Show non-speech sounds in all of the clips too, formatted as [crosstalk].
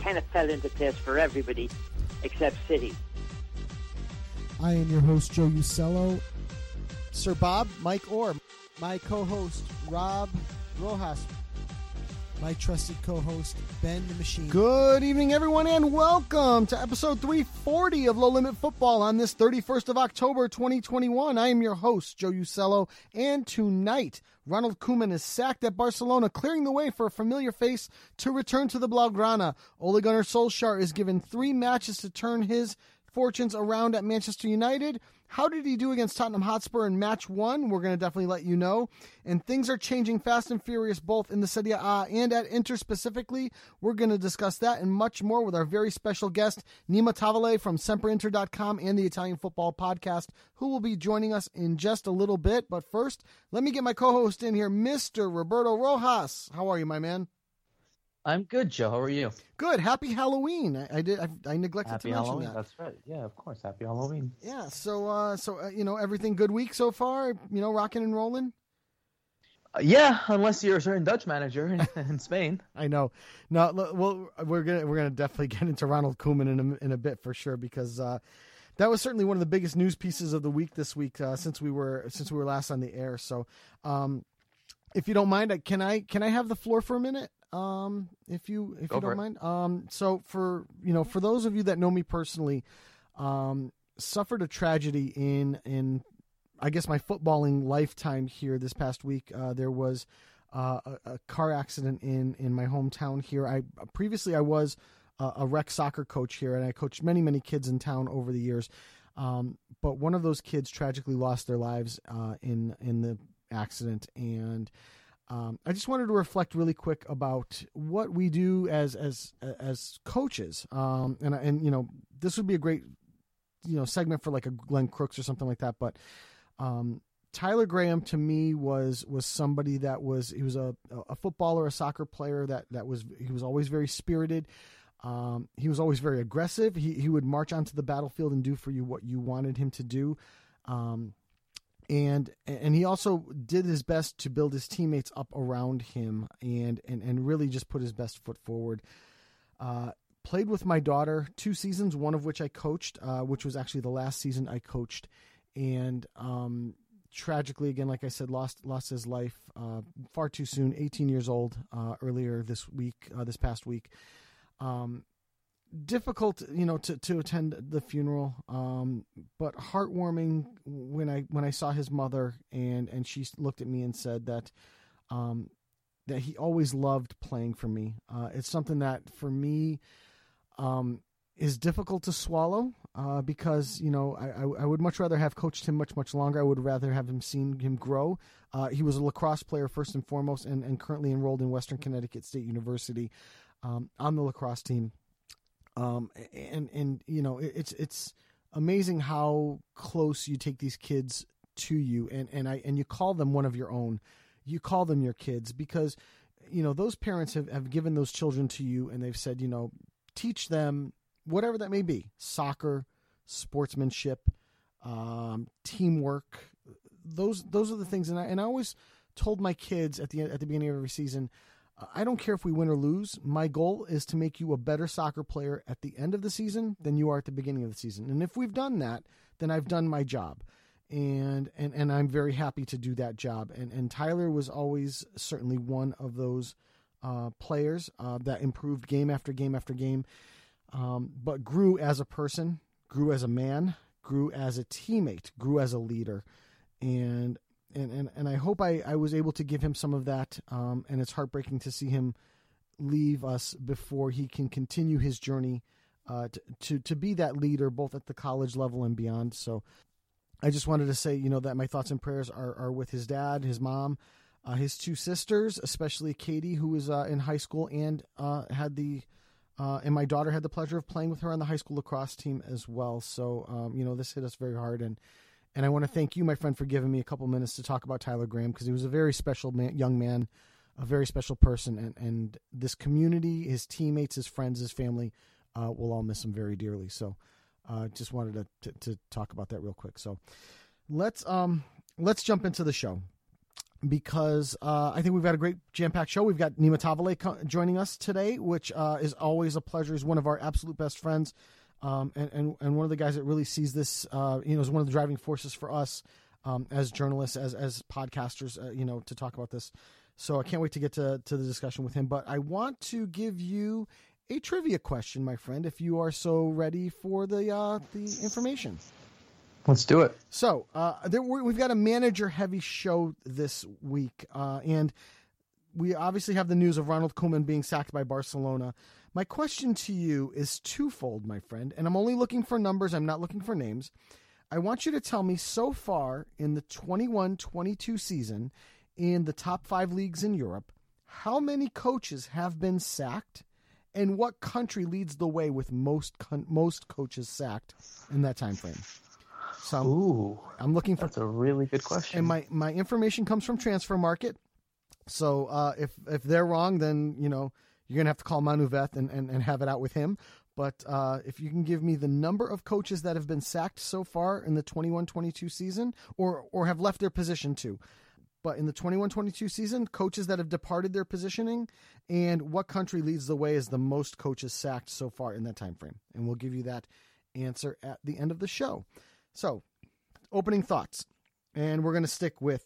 kind of fell into place for everybody except City. I am your host, Joe Usello. Sir Bob, Mike Orr, my co host, Rob Rojas, my trusted co host, Ben the Machine. Good evening, everyone, and welcome to episode 340 of Low Limit Football on this 31st of October, 2021. I am your host, Joe Usello, and tonight, Ronald Koeman is sacked at Barcelona, clearing the way for a familiar face to return to the Blaugrana. Ole Gunnar Solskjaer is given three matches to turn his fortunes around at Manchester United. How did he do against Tottenham Hotspur in match one? We're going to definitely let you know. And things are changing fast and furious both in the Serie A and at Inter specifically. We're going to discuss that and much more with our very special guest, Nima Tavallaey from SempreInter.com and the Italian Football Podcast, who will be joining us in just a little bit. But first, let me get my co host in here, Mr. Roberto Rojas. How are you, my man? I'm good, Joe. How are you? Good. Happy Halloween. I, I did. I, I neglected Happy to mention Halloween. that. That's right. Yeah, of course. Happy Halloween. Yeah. So, uh, so uh, you know, everything good week so far. You know, rocking and rolling. Uh, yeah, unless you're a certain Dutch manager in, [laughs] in Spain. I know. No, l- well, we're gonna we're gonna definitely get into Ronald Koeman in a, in a bit for sure because uh, that was certainly one of the biggest news pieces of the week this week uh, since we were since we were last on the air. So, um, if you don't mind, uh, can I can I have the floor for a minute? Um, if you if Go you don't it. mind. Um, so for you know for those of you that know me personally, um, suffered a tragedy in in I guess my footballing lifetime here this past week. Uh, there was uh, a, a car accident in in my hometown here. I previously I was a, a rec soccer coach here, and I coached many many kids in town over the years. Um, but one of those kids tragically lost their lives uh, in in the accident, and um, I just wanted to reflect really quick about what we do as as as coaches, um, and and you know this would be a great you know segment for like a Glenn Crooks or something like that, but um, Tyler Graham to me was was somebody that was he was a a footballer, a soccer player that that was he was always very spirited. Um, he was always very aggressive. He he would march onto the battlefield and do for you what you wanted him to do. Um, and and he also did his best to build his teammates up around him and and, and really just put his best foot forward. Uh, played with my daughter two seasons, one of which I coached, uh, which was actually the last season I coached, and um, tragically again, like I said, lost lost his life uh, far too soon. 18 years old uh, earlier this week, uh, this past week. Um, difficult, you know, to, to attend the funeral, um, but heartwarming when I when I saw his mother and and she looked at me and said that um, that he always loved playing for me. Uh, it's something that for me um, is difficult to swallow uh, because you know I, I, would much rather have coached him much much longer. I would rather have him seen him grow. Uh, he was a lacrosse player first and foremost, and, and currently enrolled in Western Connecticut State University um, on the lacrosse team. Um, and and you know it's it's amazing how close you take these kids to you, and and I and you call them one of your own. You call them your kids because you know those parents have, have given those children to you, and they've said you know teach them whatever that may be soccer sportsmanship, um, teamwork. Those those are the things, and I and I always told my kids at the at the beginning of every season, I don't care if we win or lose. My goal is to make you a better soccer player at the end of the season than you are at the beginning of the season. And if we've done that, then I've done my job. And and, and I'm very happy to do that job. And and Tyler was always certainly one of those uh, players uh, that improved game after game after game, um, but grew as a person, grew as a man, grew as a teammate, grew as a leader. And and, and, and I hope I, I was able to give him some of that. Um, and it's heartbreaking to see him leave us before he can continue his journey uh, to, to, to be that leader, both at the college level and beyond. So I just wanted to say, you know, that my thoughts and prayers are, are with his dad, his mom, uh, his two sisters, especially Katie, who was uh, in high school and uh, had the uh, and my daughter had the pleasure of playing with her on the high school lacrosse team as well. So, um, you know, this hit us very hard, and and I want to thank you, my friend, for giving me a couple minutes to talk about Tyler Graham because he was a very special man, young man, a very special person, and, and this community, his teammates, his friends, his family, uh, will all miss him very dearly. So, uh, just wanted to, to, to talk about that real quick. So, let's um let's jump into the show because uh, I think we've got a great jam-packed show. We've got Nima Tavallaey co- joining us today, which uh, is always a pleasure. He's one of our absolute best friends um, and, and and one of the guys that really sees this, uh, you know, is one of the driving forces for us um, as journalists, as as podcasters, uh, you know, to talk about this. So I can't wait to get to to the discussion with him. But I want to give you a trivia question, my friend, if you are so ready for the uh, the information. Let's do it. So uh, there, we've got a manager heavy show this week, uh, and we obviously have the news of Ronald Koeman being sacked by Barcelona. My question to you is twofold, my friend, and I'm only looking for numbers, I'm not looking for names. I want you to tell me so far in the 21 22 season in the top five leagues in Europe, how many coaches have been sacked and what country leads the way with most most coaches sacked in that time frame? So Ooh, I'm looking for that's a really good question. And my my information comes from Transfermarkt. So uh, if if they're wrong, then you know you're to have to call Manu Veth and, and, and have it out with him. But uh, if you can give me the number of coaches that have been sacked so far in the 21 22 season or, or have left their position too. But in the 21 22 season, coaches that have departed their positioning and what country leads the way as the most coaches sacked so far in that time frame. And we'll give you that answer at the end of the show. So, opening thoughts. And we're to stick with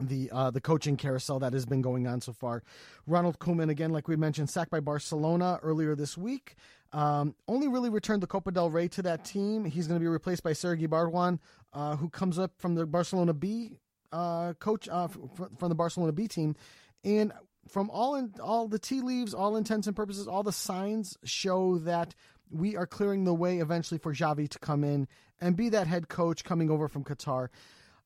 the uh, the coaching carousel that has been going on so far. Ronald Koeman, again, like we mentioned, sacked by Barcelona earlier this week. Um, only really returned the Copa del Rey to that team. He's going to be replaced by Sergi Barjuan, uh, who comes up from the Barcelona B uh, coach uh, from the Barcelona B team, and from all in, all the tea leaves, all intents and purposes, all the signs show that we are clearing the way eventually for Xavi to come in and be that head coach coming over from Qatar.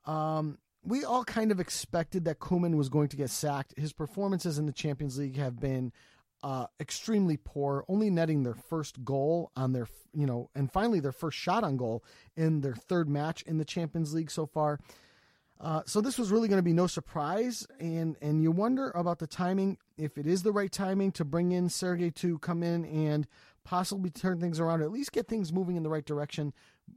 Um, we all kind of expected that Koeman was going to get sacked. His performances in the Champions League have been uh, extremely poor, only netting their first goal on their, you know, and finally their first shot on goal in their third match in the Champions League so far. Uh, so this was really going to be no surprise, and and you wonder about the timing, if it is the right timing to bring in Sergi to come in and possibly turn things around, or at least get things moving in the right direction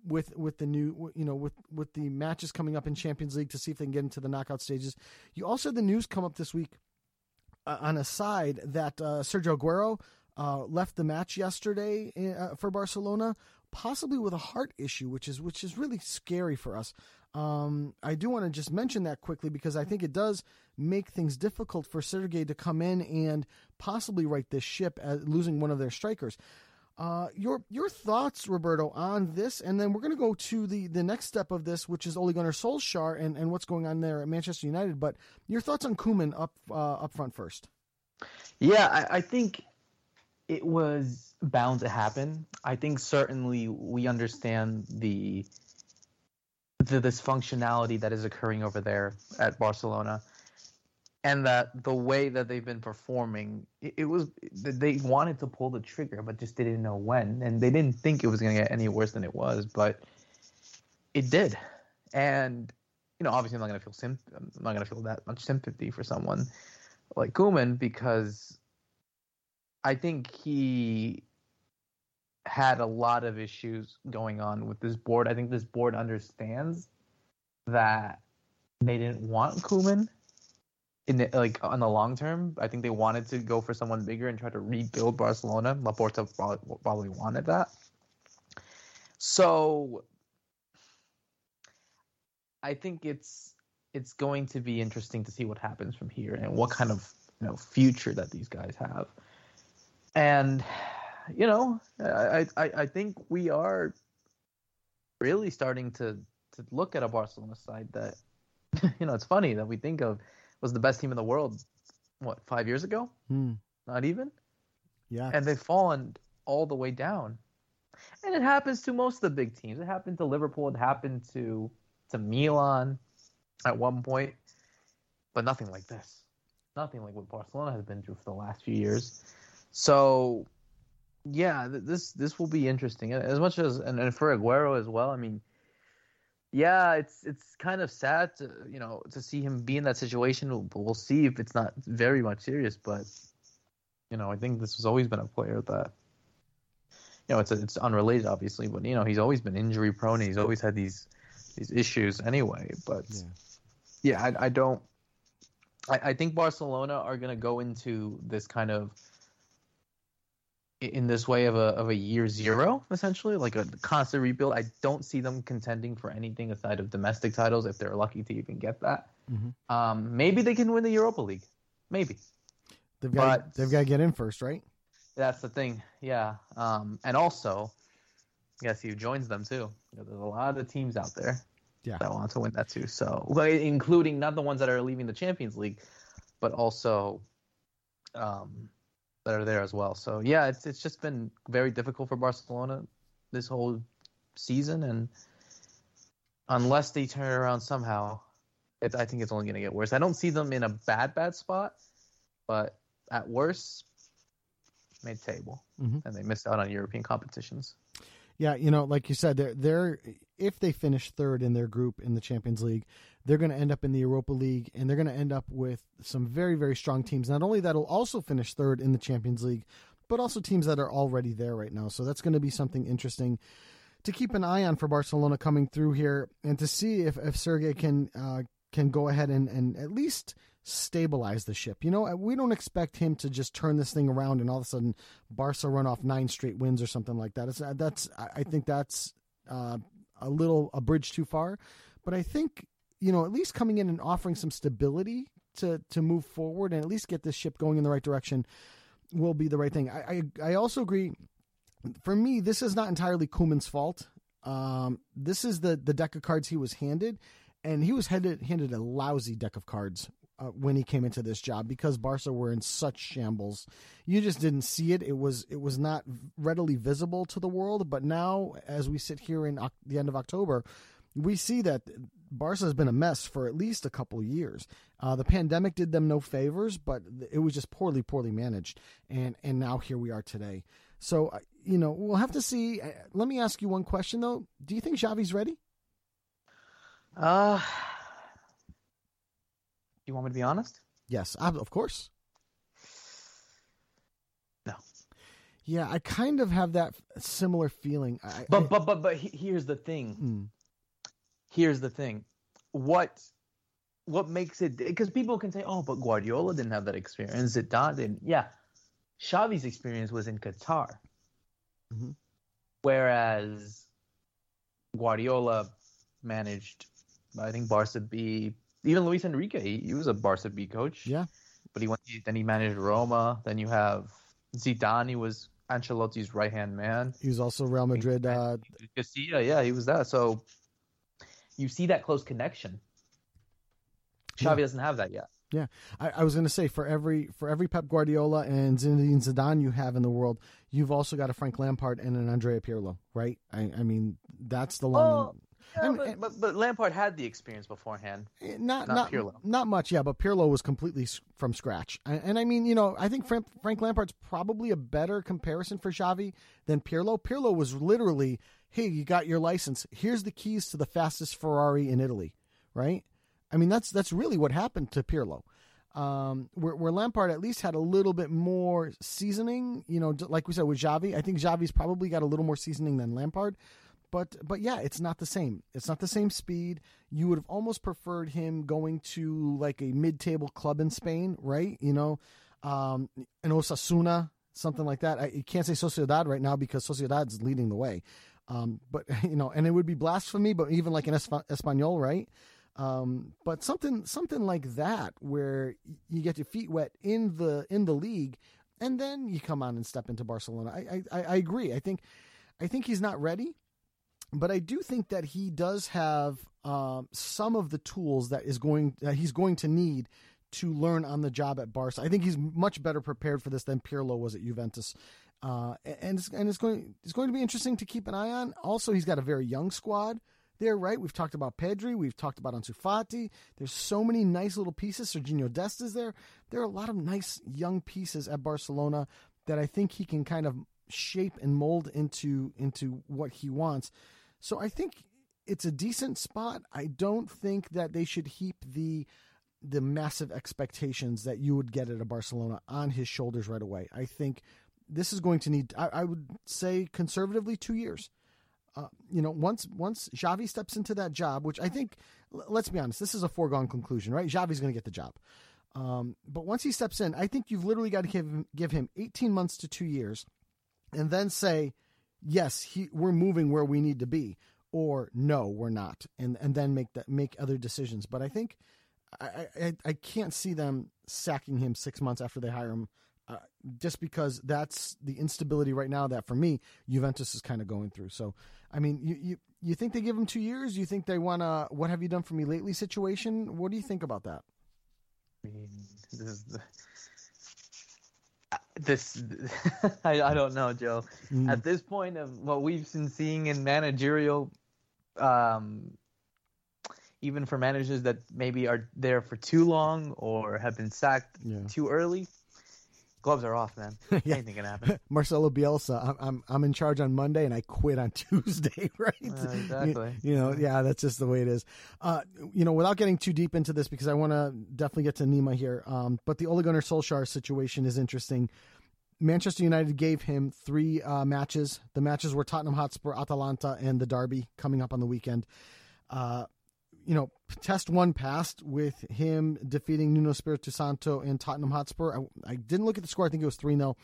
with with the new you know with with the matches coming up in Champions League to see if they can get into the knockout stages. You also had the news come up this week uh, on a side that uh, Sergio Aguero uh, left the match yesterday uh, for Barcelona, possibly with a heart issue, which is which is really scary for us. Um, I do want to just mention that quickly because I think it does make things difficult for Sergi to come in and possibly right this ship, as losing one of their strikers. Uh, your your thoughts, Roberto, on this, and then we're going to go to the the next step of this, which is Ole Gunnar Solskjaer and, and what's going on there at Manchester United. But your thoughts on Koeman up uh, up front first. Yeah, I, I think it was bound to happen. I think certainly we understand the the functionality that is occurring over there at Barcelona and that the way that they've been performing, it, it, was they wanted to pull the trigger, but just didn't know when, and they didn't think it was going to get any worse than it was, but it did. And you know, obviously, I'm not going to feel sim- I'm not going to feel that much sympathy for someone like Koeman because I think he had a lot of issues going on with this board. I think this board understands that they didn't want Koeman in the, like on the long term. I think they wanted to go for someone bigger and try to rebuild Barcelona. Laporta probably, probably wanted that. So I think it's it's going to be interesting to see what happens from here and what kind of you know future that these guys have. And you know, I I, I think we are really starting to to look at a Barcelona side that [laughs] you know it's funny that we think of was the best team in the world what five years ago? Hmm. not even? Yeah. and they've fallen all the way down. And it happens to most of the big teams. It happened to liverpool. It happened to to milan at one point. But nothing like this. Nothing like what barcelona has been through for the last few years. So yeah th- this this will be interesting as much as and, and for aguero as well i mean yeah, it's it's kind of sad to you know to see him be in that situation. We'll, we'll see if it's not very much serious, but you know I think this has always been a player that you know it's it's unrelated obviously, but you know he's always been injury prone. He's always had these these issues anyway. But Yeah. yeah, I, I don't. I, I think Barcelona are going to go into this kind of in this way of a of a year zero essentially like a constant rebuild. I don't see them contending for anything aside of domestic titles if they're lucky to even get that. Mhm. um maybe they can win the europa league. Maybe. They've got but- they've got to get in first, right? that's the thing. Yeah. Um and also see who joins them too. You know, there's a lot of teams out there Yeah. that want to win that too. So including not the ones that are leaving the champions league but also um that are there as well. So yeah it's it's just been very difficult for barcelona this whole season and unless they turn it around somehow it, i think it's only going to get worse. I don't see them in a bad bad spot but at worst mid-table Mhm. and they missed out on european competitions. Yeah, you know, like you said, they're they're if they finish third in their group in the Champions League, they're going to end up in the Europa League, and they're going to end up with some very very strong teams. Not only that'll also finish third in the Champions League, but also teams that are already there right now. So that's going to be something interesting to keep an eye on for Barcelona coming through here, and to see if if Sergi can uh, can go ahead and and at least stabilize the ship. You know, we don't expect him to just turn this thing around and all of a sudden Barca run off nine straight wins or something like that. It's, uh, that's I I think that's uh, a little a bridge too far, but I think you know at least coming in and offering some stability to to move forward and at least get this ship going in the right direction will be the right thing. I I, I also agree. For me, this is not entirely Koeman's fault. Um, this is the the deck of cards he was handed, and he was handed handed a lousy deck of cards uh, when he came into this job because Barca were in such shambles. You just didn't see it. It was it was not readily visible to the world. But now, as we sit here in Oc- the end of October, we see that Barca has been a mess for at least a couple of years. Uh, the pandemic did them no favors, but it was just poorly, poorly managed, and and now here we are today. So uh, you know we'll have to see. Uh, Let me ask you one question though: Do you think Xavi's ready? uh you want me to be honest Yes, ob- of course. No. Yeah, I kind of have that similar feeling. I, but but but but here's the thing Mm. Here's the thing what what makes it because people can say oh but guardiola didn't have that experience Zidane didn't yeah Xavi's experience was in qatar Mhm. whereas guardiola managed i think barca b even luis enrique he, he was a barca b coach Yeah. but he went then he managed roma then you have zidane he was ancelotti's right hand man he was also Real Madrid. Uh, Castilla, yeah, he was that. So you see that close connection. Xavi Yeah. doesn't have that yet. I, I was going to say for every for every Pep Guardiola and Zinedine Zidane you have in the world, you've also got a Frank Lampard and an Andrea Pirlo, right? I, I mean, that's the line. Well, Yeah, And- but, but but Lampard had the experience beforehand. Eh, not Not not not much, yeah. But Pirlo was completely from scratch, and, and I mean, you know, I think Frank, Frank Lampard's probably a better comparison for Xavi than Pirlo. Pirlo was literally, hey, you got your license. Here's the keys to the fastest Ferrari in Italy, right? I mean, that's that's really what happened to Pirlo. Um, where, where Lampard at least had a little bit more seasoning, you know, like we said with Xavi. I think Xavi's probably got a little more seasoning than Lampard, but but yeah, it's not the same. It's not the same speed. You would have almost preferred him going to like a mid-table club in Spain, right? You know, um, an Osasuna, something like that. I, you can't say Sociedad right now because Sociedad's leading the way. Um, but [laughs] you know, and it would be blasphemy, but even like in Espa- Espanyol, right? Um, but something something like that where you get your feet wet in the in the league, and then you come on and step into Barcelona. I I, I agree. I think I think he's not ready, but I do think that he does have um, some of the tools that is going that he's going to need to learn on the job at Barca. I think he's much better prepared for this than Pirlo was at Juventus. Uh, and it's, and it's going it's going to be interesting to keep an eye on. Also, he's got a very young squad there, right? We've talked about Pedri, we've talked about Ansu Fati. There's so many nice little pieces. Serginho Dest is there. There are a lot of nice young pieces at Barcelona that I think he can kind of shape and mold into into what he wants. So I think it's a decent spot. I don't think that they should heap the the massive expectations that you would get at a Barcelona on his shoulders right away. I think this is going to need, I, I would say conservatively, two years. Uh, you know, once once Xavi steps into that job, which I think, let's be honest, this is a foregone conclusion, right? Xavi's going to get the job. Um, but once he steps in, I think you've literally got to give him, give him 18 months to two years, and then say, yes, he, we're moving where we need to be, or no, we're not, and and then make that make other decisions. But I think I, I, I can't see them sacking him six months after they hire him uh, just because that's the instability right now that for me Juventus is kind of going through. So, I mean, you you, you think they give him two years? You think they want to what have you done for me lately situation? What do you think about that? I mean, this is the, this [laughs] I, I don't know, Joe. Mm. At this point of what we've been seeing in managerial, um, even for managers that maybe are there for too long or have been sacked Yeah. too early, gloves are off, man. [laughs] Yeah. Anything can happen. [laughs] Marcelo Bielsa, I'm, I'm I'm in charge on Monday and I quit on [laughs] Tuesday, right? Uh, exactly. You, you know, yeah, that's just the way it is. Uh, you know, without getting too deep into this, because I want to definitely get to Nima here. Um, but the Ole Gunnar Solskjaer situation is interesting. Manchester United gave him three uh, matches. The matches were Tottenham Hotspur, Atalanta, and the Derby coming up on the weekend. You know, test one passed with him defeating Nuno Espirito Santo and Tottenham Hotspur. I, I didn't look at the score. I think it was 3 0.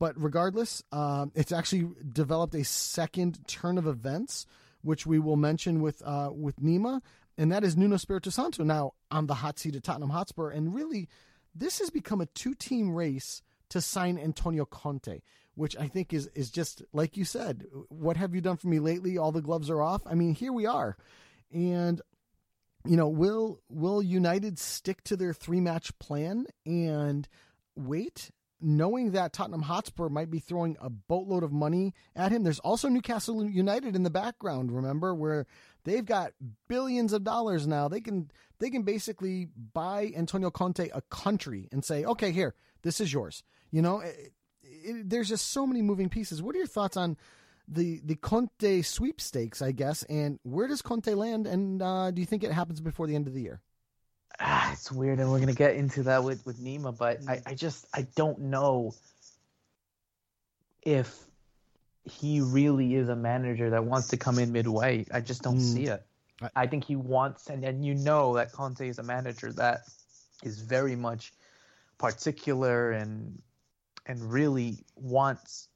But regardless, um, it's actually developed a second turn of events, which we will mention with uh, with Nima, and that is Nuno Espirito Santo now on the hot seat at Tottenham Hotspur. And really, this has become a two team race to sign Antonio Conte, which I think is is just like you said. What have you done for me lately? All the gloves are off. I mean, here we are, and you know, will will United stick to their three match plan and wait, knowing that Tottenham Hotspur might be throwing a boatload of money at him? There's also Newcastle United in the background. Remember where they've got billions of dollars now. They can they can basically buy Antonio Conte a country and say, okay, here, this is yours. You know, it, it, there's just so many moving pieces. What are your thoughts on? The the Conte sweepstakes, I guess. And where does Conte land? And uh, do you think it happens before the end of the year? Ah, it's weird, and we're gonna get into that with with Nima, but I, I just I don't know if he really is a manager that wants to come in midway. I just don't Mm. see it. I- I think he wants, and, and you know that Conte is a manager that is very much particular and and really wants.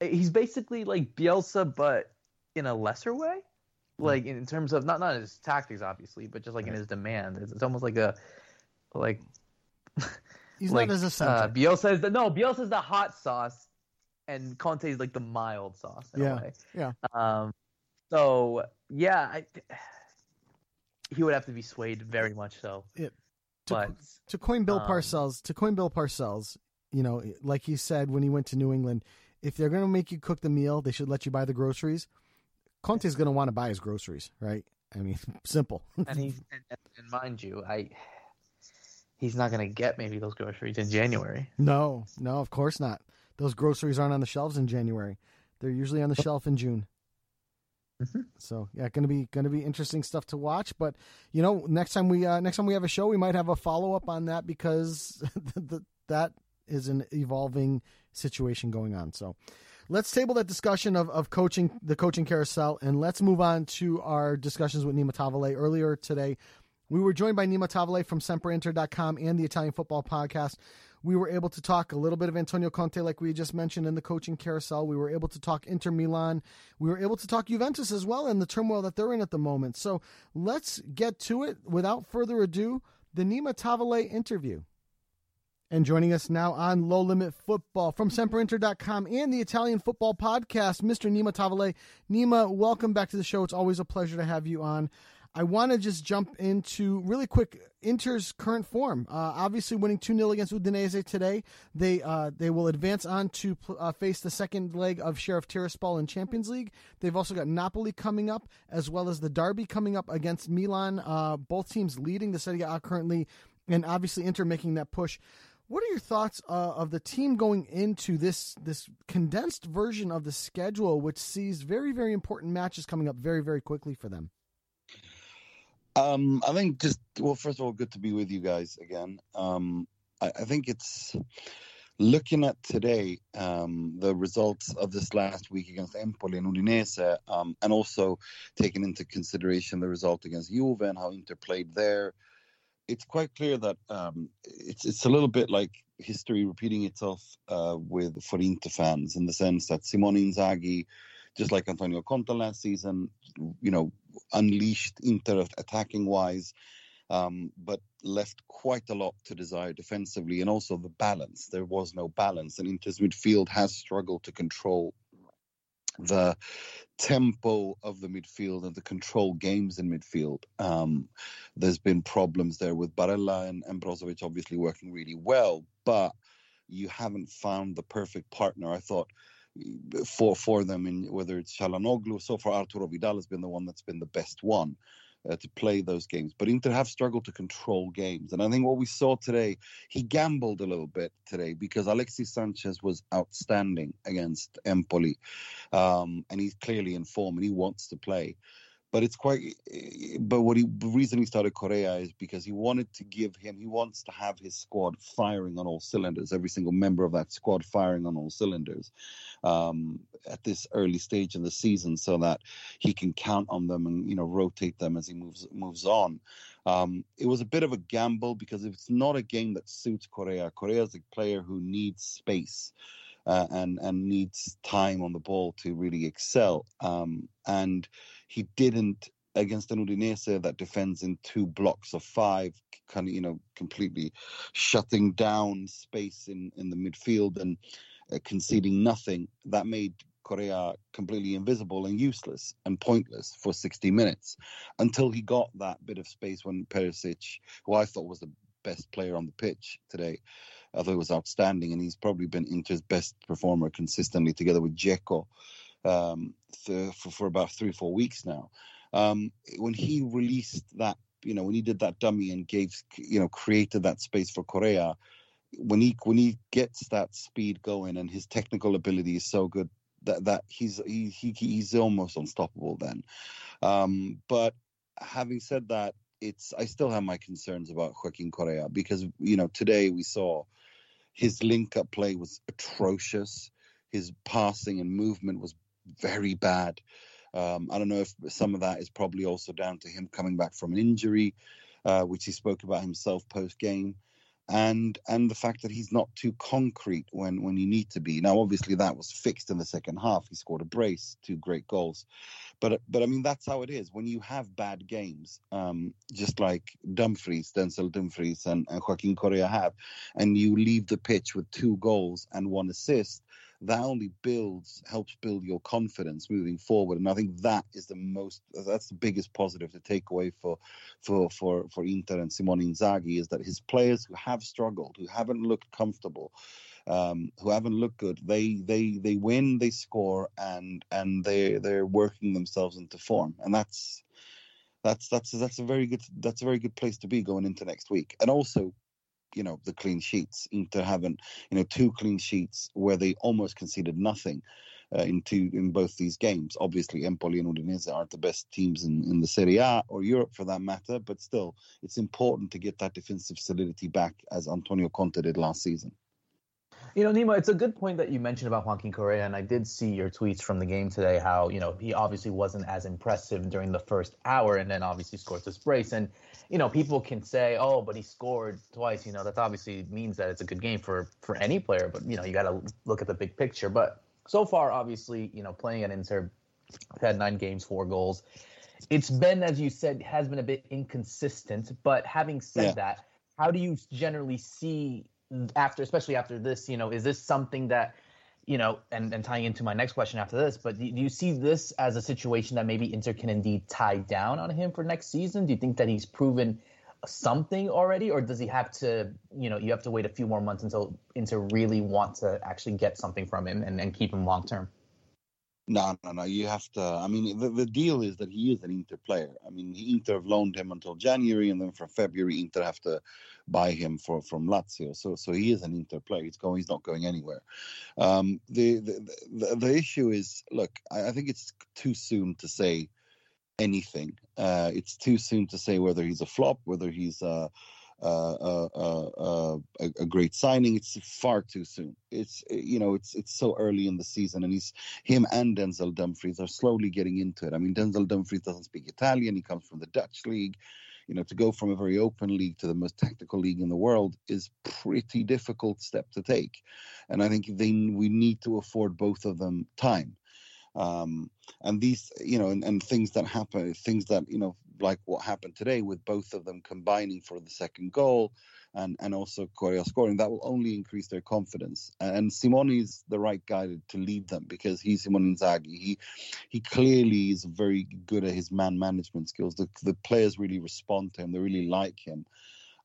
He's basically like Bielsa, but in a lesser way, like in terms of not not his tactics, obviously, but just like in his demand. It's, it's almost like a like [laughs] He's like not as essential. uh, Bielsa is the no Bielsa is the hot sauce, and Conte is like the mild sauce. Yeah, yeah. Um. So yeah, I, he would have to be swayed very much so. Yeah. To- But to coin Bill um, Parcells, to coin Bill Parcells, you know, like he said when he went to New England, if they're going to make you cook the meal, they should let you buy the groceries. Conte's going to want to buy his groceries, right? I mean, [laughs] simple. and he and, and mind you, I he's not gonna get maybe those groceries in January. no, no, of course not. Those groceries aren't on the shelves in January. They're usually on the shelf in June. Mm-hmm. So yeah, gonna be gonna be interesting stuff to watch. But you know, next time we uh, next time we have a show, we might have a follow up on that because [laughs] the, the, that is an evolving situation going on. So let's table that discussion of, of coaching the coaching carousel and let's move on to our discussions with Nima Tavallaey. Earlier today, we were joined by Nima Tavallaey from SempreInter.com and the Italian Football Podcast we were able to talk a little bit of Antonio Conte, like we just mentioned in the coaching carousel. We were able to talk Inter Milan. We were able to talk Juventus as well and the turmoil that they're in at the moment. So let's get to it. Without further ado, the Nima Tavallaey interview. And joining us now on Low Limit Football from SempreInter.com and the Italian Football Podcast, Mr. Nima Tavallaey. Nima, welcome back to the show. It's always a pleasure to have you on. I want to just jump into really quick Inter's current form. Uh, obviously, winning 2 0 against Udinese today. They uh, they will advance on to uh, face the second leg of Sheriff Tiraspol in Champions League. They've also got Napoli coming up, as well as the Derby coming up against Milan. Uh, both teams leading the Serie A currently, and obviously Inter making that push. What are your thoughts uh, of the team going into this this condensed version of the schedule, which sees very very important matches coming up very very quickly for them? Um, I think just well, first of all, good to be with you guys again. Um, I, I think it's looking at today um, the results of this last week against Empoli and Udinese, um, and also taking into consideration the result against Juve and how Inter played there. It's quite clear that um, it's it's a little bit like history repeating itself uh, with for Inter fans in the sense that Simone Inzaghi just like Antonio Conte last season, you know, unleashed Inter attacking wise, um, but left quite a lot to desire defensively and also the balance. There was no balance, and Inter's midfield has struggled to control the tempo of the midfield and the control games in midfield. Um, there's been problems there with Barella and, and Brozovic obviously working really well, but you haven't found the perfect partner. I thought for for them in whether it's Calhanoglu. So far, Arturo Vidal has been the one that's been the best one uh, to play those games. But Inter have struggled to control games, and I think what we saw today, he gambled a little bit today because Alexis Sanchez was outstanding against Empoli, um, and he's clearly in form and he wants to play but it's quite but what he the reason he started Correa is because he wanted to give him he wants to have his squad firing on all cylinders every single member of that squad firing on all cylinders um, at this early stage in the season so that he can count on them and you know rotate them as he moves moves on. Um, it was a bit of a gamble because if it's not a game that suits Correa Correa is a player who needs space uh, and and needs time on the ball to really excel. Um, and he didn't against an Udinese that defends in two blocks of five, kind of you know completely shutting down space in in the midfield and uh, conceding nothing. That made Correa completely invisible and useless and pointless for 60 minutes until he got that bit of space when Perisic, who I thought was the best player on the pitch today, I thought he was outstanding, and he's probably been Inter's best performer consistently, together with Dzeko, um, th- for, for about three, four weeks now. Um, when he released that, you know, when he did that dummy and gave, you know, created that space for Correa, when he when he gets that speed going and his technical ability is so good that that he's he, he he's almost unstoppable then. Um, but having said that, it's I still have my concerns about Joaquin Correa because you know today we saw his link up play was atrocious. His passing and movement was very bad. Um, I don't know if some of that is probably also down to him coming back from an injury, uh, which he spoke about himself post game and and the fact that he's not too concrete when when you need to be. Now, obviously, that was fixed in the second half. He scored a brace, two great goals, but but I mean that's how it is when you have bad games, um, just like Dumfries, Denzel Dumfries, and, and Joaquin Correa have, and you leave the pitch with two goals and one assist that only builds helps build your confidence moving forward. And i think that is the most that's the biggest positive to take away for for for for inter and simone inzaghi is that his players who have struggled who haven't looked comfortable um, who haven't looked good they they they win they score and and they they're working themselves into form. And that's that's that's that's a very good that's a very good place to be going into next week. And also you know the clean sheets. Inter having you know two clean sheets where they almost conceded nothing. uh, in two in both these games. Obviously, Empoli and Udinese aren't the best teams in, in the Serie A or Europe for that matter, but still, it's important to get that defensive solidity back as Antonio Conte did last season. You know, Nima, it's a good point that you mentioned about Joaquin Correa, and I did see your tweets from the game today. How you know he obviously wasn't as impressive during the first hour, and then obviously scores this brace. And you know, people can say, "Oh, but he scored twice." You know, that obviously means that it's a good game for for any player. But you know, you got to look at the big picture. But so far, obviously, you know, playing at Inter, had nine games, four goals. It's been, as you said, has been a bit inconsistent. But having said Yeah. that, how do you generally see after, especially after this? You know, is this something that you know, and, and tying into my next question after this, but do, do you see this as a situation that maybe Inter can indeed tie down on him for next season? Do you think that he's proven something already, or does he have to, you know, you have to wait a few more months until Inter really want to actually get something from him and, and keep him long term? No, no, no. You have to. I mean, the, the deal is that he is an Inter player. I mean, Inter have loaned him until January, and then from February, Inter have to buy him for from Lazio. So, so he is an Inter player. He's going. He's not going anywhere. Um, the, the the the issue is, look, I, I think it's too soon to say anything. Uh, it's too soon to say whether he's a flop, whether he's uh, Uh, uh, uh, a, a great signing. It's far too soon. It's you know it's it's so early in the season, and he's him and Denzel Dumfries are slowly getting into it. I mean, Denzel Dumfries doesn't speak Italian. He comes from the Dutch league. You know, to go from a very open league to the most tactical league in the world is pretty difficult step to take, and I think they we need to afford both of them time. Um, and these, you know, and, and things that happen, things that you know, like what happened today with both of them combining for the second goal, and and also Correa scoring, that will only increase their confidence. And Simone is the right guy to, lead them because he's Simone Inzaghi. He he clearly is very good at his man management skills. The the players really respond to him. They really like him.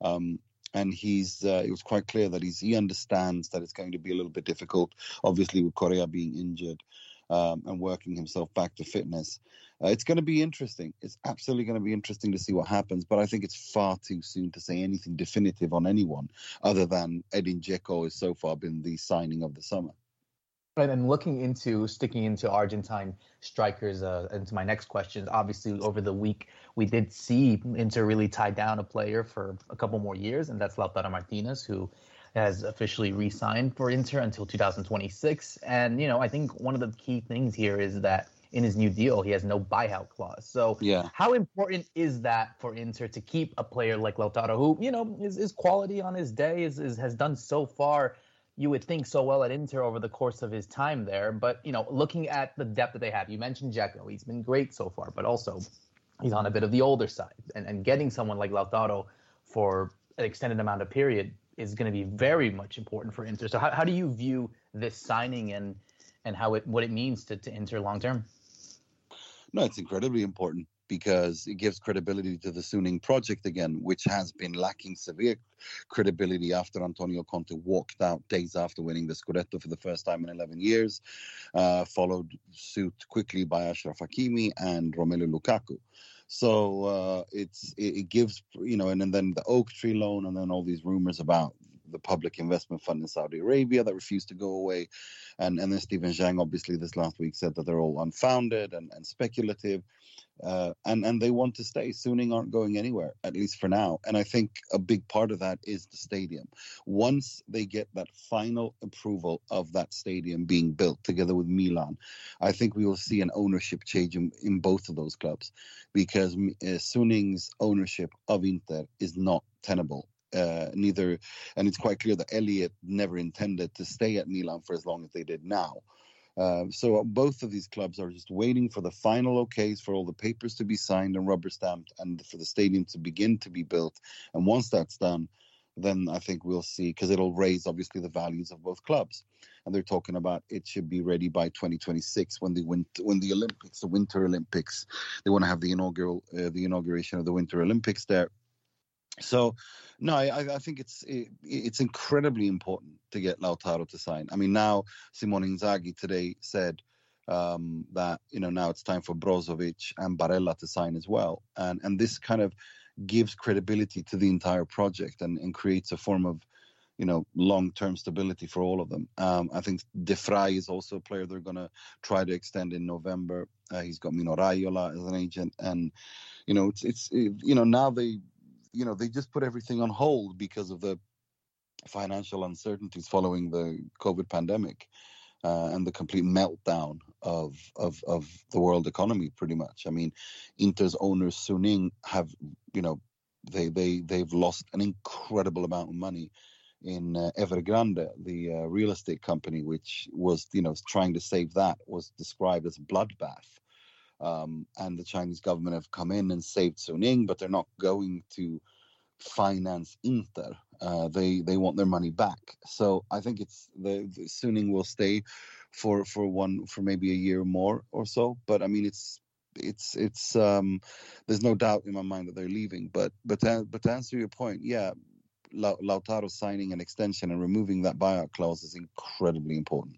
Um, and he's uh, it was quite clear that he's he understands that it's going to be a little bit difficult obviously with Correa being injured um, and working himself back to fitness uh, it's going to be interesting it's absolutely going to be interesting to see what happens but I think it's far too soon to say anything definitive on anyone other than Edin Dzeko has so far been the signing of the summer And looking into sticking into Argentine strikers, uh, into my next question. Obviously, over the week we did see Inter really tie down a player for a couple more years, and that's Lautaro Martinez, who has officially re-signed for Inter until 2026. And you know, I think one of the key things here is that in his new deal, he has no buyout clause. So yeah how important is that for Inter to keep a player like Lautaro, who you know is, is quality on his day, is, is has done so far? You would think so well at Inter over the course of his time there, but you know, looking at the depth that they have, you mentioned Dzeko, he's been great so far, but also he's on a bit of the older side, and and getting someone like Lautaro for an extended amount of period is going to be very much important for Inter. So how, how do you view this signing and and how it what it means to, to Inter long term? No, it's incredibly important because it gives credibility to the Suning project again, which has been lacking severe credibility after Antonio Conte walked out days after winning the Scudetto for the first time in 11 years, uh, followed suit quickly by Ashraf Hakimi and Romelu Lukaku. So uh, it's it, it gives you know, and, and then the Oak Tree loan, and then all these rumors about the public investment fund in Saudi Arabia that refused to go away. And and then Stephen Zhang obviously this last week said that they're all unfounded and, and speculative. Uh, and and they want to stay. Suning aren't going anywhere, at least for now. And I think a big part of that is the stadium. Once they get that final approval of that stadium being built together with Milan, I think we will see an ownership change in, in both of those clubs, because uh, Suning's ownership of Inter is not tenable uh, neither, and it's quite clear that Elliott never intended to stay at Milan for as long as they did now. Uh, so both of these clubs are just waiting for the final okays for all the papers to be signed and rubber stamped, and for the stadium to begin to be built. And once that's done, then I think we'll see because it'll raise obviously the values of both clubs. And they're talking about it should be ready by 2026 when the when the Olympics, the Winter Olympics, they want to have the inaugural uh, the inauguration of the Winter Olympics there. So, no, I, I think it's it, it's incredibly important to get Lautaro to sign. I mean, now Simone Inzaghi today said um, that you know now it's time for Brozovic and Barella to sign as well, and and this kind of gives credibility to the entire project and, and creates a form of you know, long-term stability for all of them. Um, I think De Vrij is also a player they're going to try to extend in November. Uh, he's got Mino Raiola as an agent, and you know, it's it's it, you know now they, you know, they just put everything on hold because of the financial uncertainties following the COVID pandemic. Uh, and the complete meltdown of, of of the world economy, pretty much. I mean, Inter's owners Suning have, you know, they they they've lost an incredible amount of money in uh, Evergrande, the uh, real estate company, which was you know trying to save that, was described as bloodbath. Um, and the Chinese government have come in and saved Suning, but they're not going to finance Inter. Uh, they they want their money back. So I think it's the, the Suning will stay for for one for maybe a year more or so. But I mean it's it's it's um there's no doubt in my mind that they're leaving. But but to, but to answer your point, yeah, Lautaro signing an extension and removing that buyout clause is incredibly important.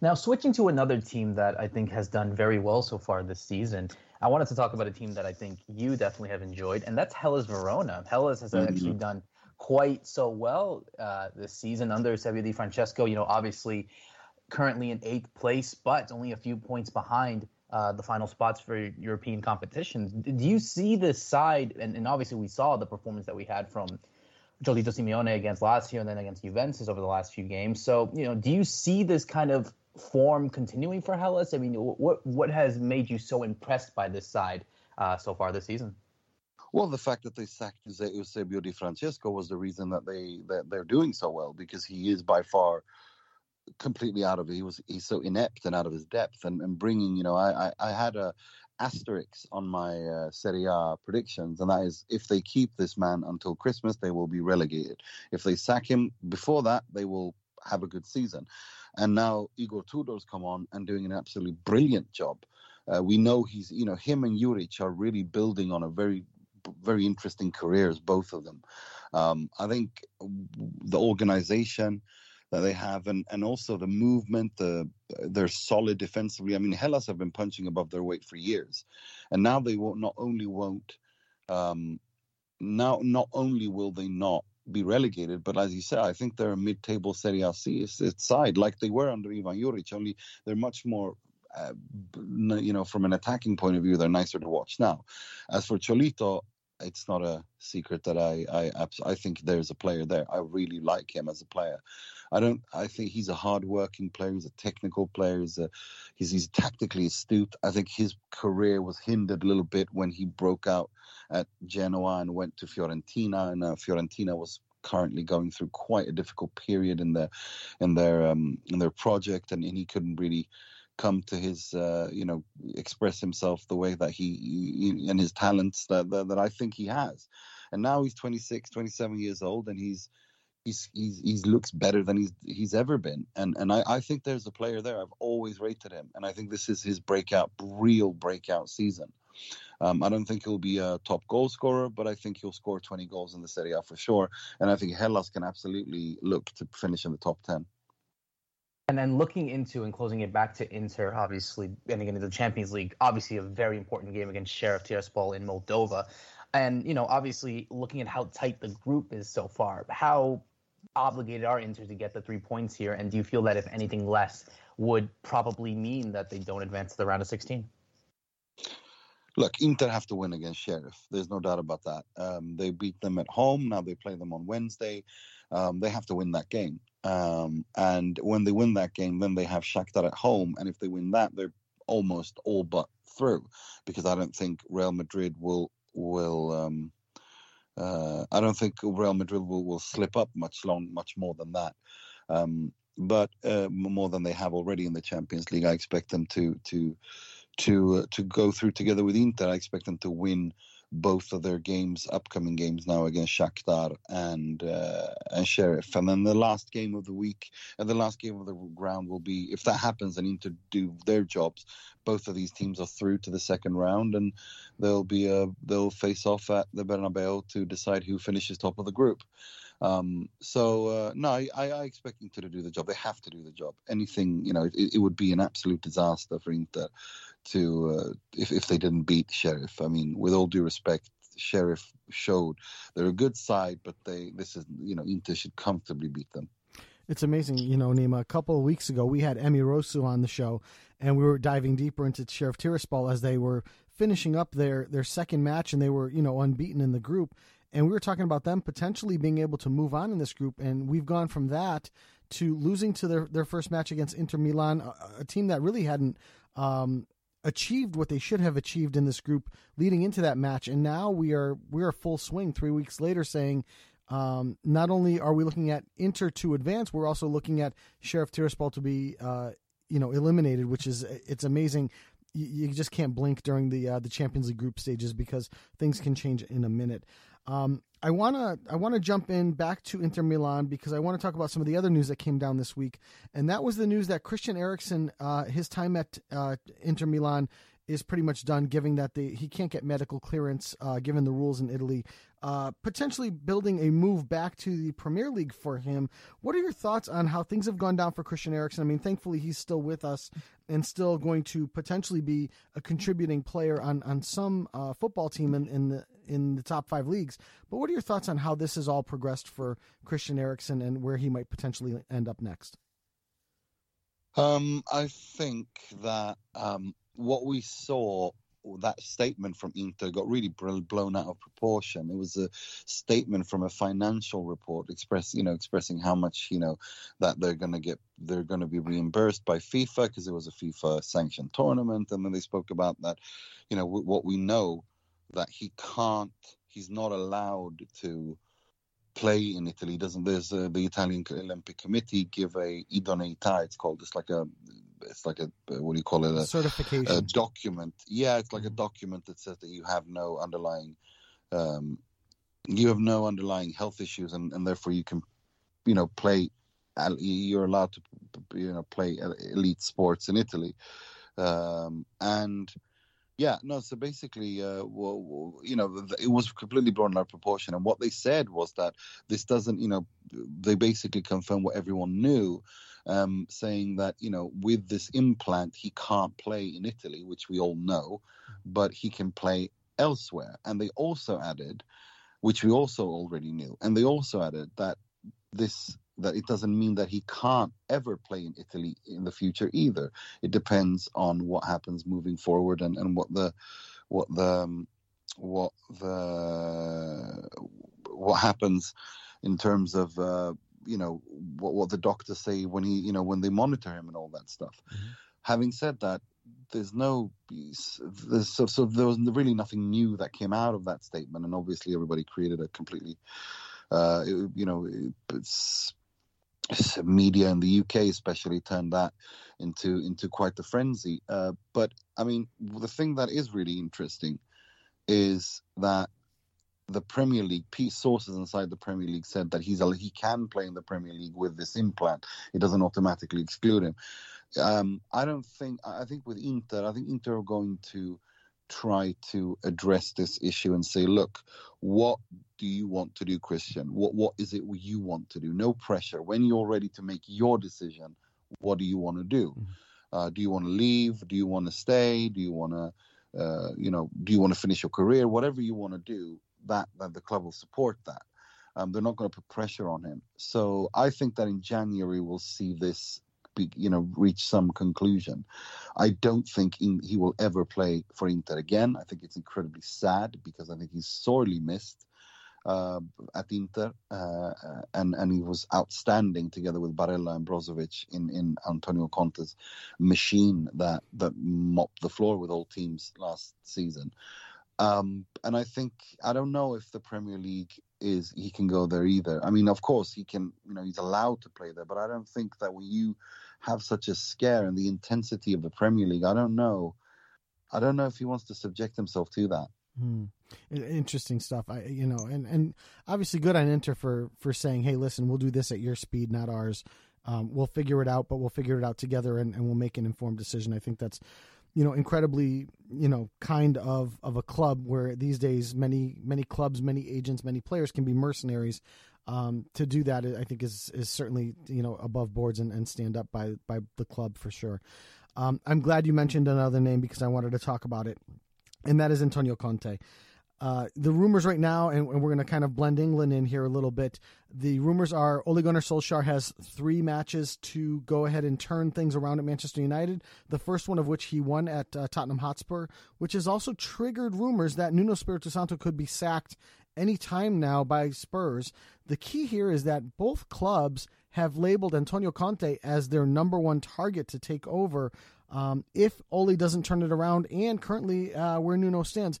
Now, switching to another team that I think has done very well so far this season, I wanted to talk about a team that I think you definitely have enjoyed, and that's Hellas Verona. Hellas has mm-hmm. actually done quite so well uh, this season under Eusebio Di Francesco. You know, obviously currently in eighth place, but only a few points behind uh, the final spots for European competitions. Do you see this side, and, and obviously we saw the performance that we had from Cholito Simeone against Lazio and then against Juventus over the last few games. So, you know, do you see this kind of form continuing for Hellas? I mean, what what has made you so impressed by this side uh, so far this season? Well, the fact that they sacked Eusebio Di Francesco was the reason that they that they're doing so well because he is by far completely out of. He was he's so inept and out of his depth and, and bringing you know I, I, I had a asterisk on my uh, Serie A predictions, and that is if they keep this man until Christmas, they will be relegated. If they sack him before that, they will have a good season. And now Igor Tudor's come on and doing an absolutely brilliant job. Uh, we know he's, you know, him and Juric are really building on a very, very interesting careers, both of them. Um, I think the organization, that they have, and and also the movement. The they're solid defensively. I mean, Hellas have been punching above their weight for years, and now they won't. Not only won't um, now not only will they not be relegated, but as you said, I think they're a mid-table Serie A side, like they were under Ivan Juric. Only they're much more uh, you know, from an attacking point of view, they're nicer to watch now. As for Cholito, it's not a secret that I I I think there's a player there. I really like him as a player. I don't. I think he's a hard-working player. He's a technical player. He's a, he's, he's tactically astute. I think his career was hindered a little bit when he broke out at Genoa and went to Fiorentina, and uh, Fiorentina was currently going through quite a difficult period in their in their um, in their project, and, and he couldn't really come to his uh, you know express himself the way that he, he and his talents that, that, that I think he has. And now he's 26, 27 years old, and he's he's he's he's looks better than he's he's ever been. And and I, I think there's a player there. I've always rated him, and I think this is his breakout, real breakout season. Um, I don't think he'll be a top goal scorer, but I think he'll score 20 goals in the Serie A for sure. And I think Hellas can absolutely look to finish in the top 10. And then looking into and closing it back to Inter, obviously, and again into the Champions League, obviously a very important game against Sheriff Tiraspol in Moldova. And, you know, obviously looking at how tight the group is so far, how obligated are Inter to get the three points here? And do you feel that if anything less would probably mean that they don't advance to the round of 16? Look, Inter have to win against Sheriff. There's no doubt about that. Um, they beat them at home. Now they play them on Wednesday. Um, they have to win that game. Um, and when they win that game, then they have Shakhtar at home, and if they win that, they're almost all but through, because I don't think Real Madrid will will. Uh, I don't think Real Madrid will, will slip up much long, much more than that. Um, but uh, more than they have already in the Champions League, I expect them to to to uh, to go through together with Inter. I expect them to win both of their games, upcoming games now against Shakhtar and uh, and Sheriff. And then the last game of the week and the last game of the round will be if that happens and Inter do their jobs. Both of these teams are through to the second round, and they'll be a, they'll face off at the Bernabeu to decide who finishes top of the group. Um, so uh, no, I, I expect Inter to do the job. They have to do the job. Anything, you know, it, it would be an absolute disaster for Inter to uh, if if they didn't beat Sheriff. I mean, with all due respect, Sheriff showed. They're a good side, but they this is you know Inter should comfortably beat them. It's amazing, you know, Nima. A couple of weeks ago, we had Emi Rosu on the show, and we were diving deeper into Sheriff Tiraspol as they were finishing up their their second match, and they were you know unbeaten in the group. And we were talking about them potentially being able to move on in this group, and we've gone from that to losing to their their first match against Inter Milan, a, a team that really hadn't um, achieved what they should have achieved in this group leading into that match, and now we are we are full swing three weeks later, saying um, not only are we looking at Inter to advance, we're also looking at Sheriff Tiraspol to be uh, you know eliminated, which is it's amazing. You, you just can't blink during the uh, the Champions League group stages because things can change in a minute. Um, I wanna I wanna jump in back to Inter Milan because I want to talk about some of the other news that came down this week, and that was the news that Christian Eriksen, uh, his time at uh, Inter Milan is pretty much done, given that the, he can't get medical clearance, uh, given the rules in Italy. Uh, potentially building a move back to the Premier League for him. What are your thoughts on how things have gone down for Christian Eriksen? I mean, thankfully he's still with us and still going to potentially be a contributing player on on some uh, football team in, in the in the top five leagues. But what are your thoughts on how this has all progressed for Christian Eriksen and where he might potentially end up next? Um, I think that um, what we saw that statement from Inter got really blown out of proportion. It was a statement from a financial report express, you know, expressing how much, you know, that they're going to get, they're going to be reimbursed by FIFA because it was a FIFA sanctioned tournament, and then they spoke about that, you know, what we know that he can't, he's not allowed to play in Italy. Doesn't there's uh, the Italian Olympic Committee give a idoneità? It's called. It's like a it's like a what do you call it? A certification. A document. Yeah, it's like a document that says that you have no underlying, um, you have no underlying health issues, and, and therefore you can, you know, play. You're allowed to, you know, play elite sports in Italy, um, and yeah, no. So basically, uh, well, you know, it was completely blown out of proportion. And what they said was that this doesn't, you know, they basically confirmed what everyone knew, um, saying that you know with this implant he can't play in Italy, which we all know, but he can play elsewhere. And they also added, which we also already knew, and they also added that this that it doesn't mean that he can't ever play in Italy in the future either. It depends on what happens moving forward and, and what the what the um, what the what happens in terms of uh, you know what, what the doctors say when he you know when they monitor him and all that stuff. Mm-hmm. Having said that, there's no there's so, so there was really nothing new that came out of that statement, and obviously everybody created a completely uh, it, you know it's media in the UK especially turned that into into quite the frenzy. Uh, but I mean, the thing that is really interesting is that the Premier League, sources inside the Premier League said that he's he can play in the Premier League with this implant. It doesn't automatically exclude him. Um, I don't think. I think with Inter, I think Inter are going to try to address this issue and say, look, what do you want to do, Christian? What what is it you want to do? No pressure. When you're ready to make your decision, what do you want to do? Mm-hmm. Uh, do you want to leave? Do you want to stay? Do you want to, uh, you know, do you want to finish your career? Whatever you want to do, that that the club will support that. Um, they're not going to put pressure on him. So I think that in January we'll see this, be, you know, reach some conclusion. I don't think in, he will ever play for Inter again. I think it's incredibly sad because I think he's sorely missed. Uh, at Inter, uh, and and he was outstanding together with Barella and Brozovic in, in Antonio Conte's machine that that mopped the floor with all teams last season. Um, and I think I don't know if the Premier League is he can go there either. I mean, of course he can. You know, he's allowed to play there, but I don't think that when you have such a scare and the intensity of the Premier League, I don't know. I don't know if he wants to subject himself to that. Hmm. Interesting stuff. I, you know, and and obviously good on Inter for for saying, hey, listen, we'll do this at your speed, not ours. Um, we'll figure it out, but we'll figure it out together, and, and we'll make an informed decision. I think that's you know incredibly you know kind of of a club where these days many many clubs many agents many players can be mercenaries um, to do that i think is is certainly you know above boards and, and stand up by by the club for sure um, i'm glad you mentioned another name because i wanted to talk about it and that is antonio conte Uh, the rumors right now, and, and we're going to kind of blend England in here a little bit. The rumors are Ole Gunnar Solskjaer has three matches to go ahead and turn things around at Manchester United. The first one of which he won at uh, Tottenham Hotspur, which has also triggered rumors that Nuno Espirito Santo could be sacked any time now by Spurs. The key here is that both clubs have labeled Antonio Conte as their number one target to take over um, if Ole doesn't turn it around, and currently uh, where Nuno stands.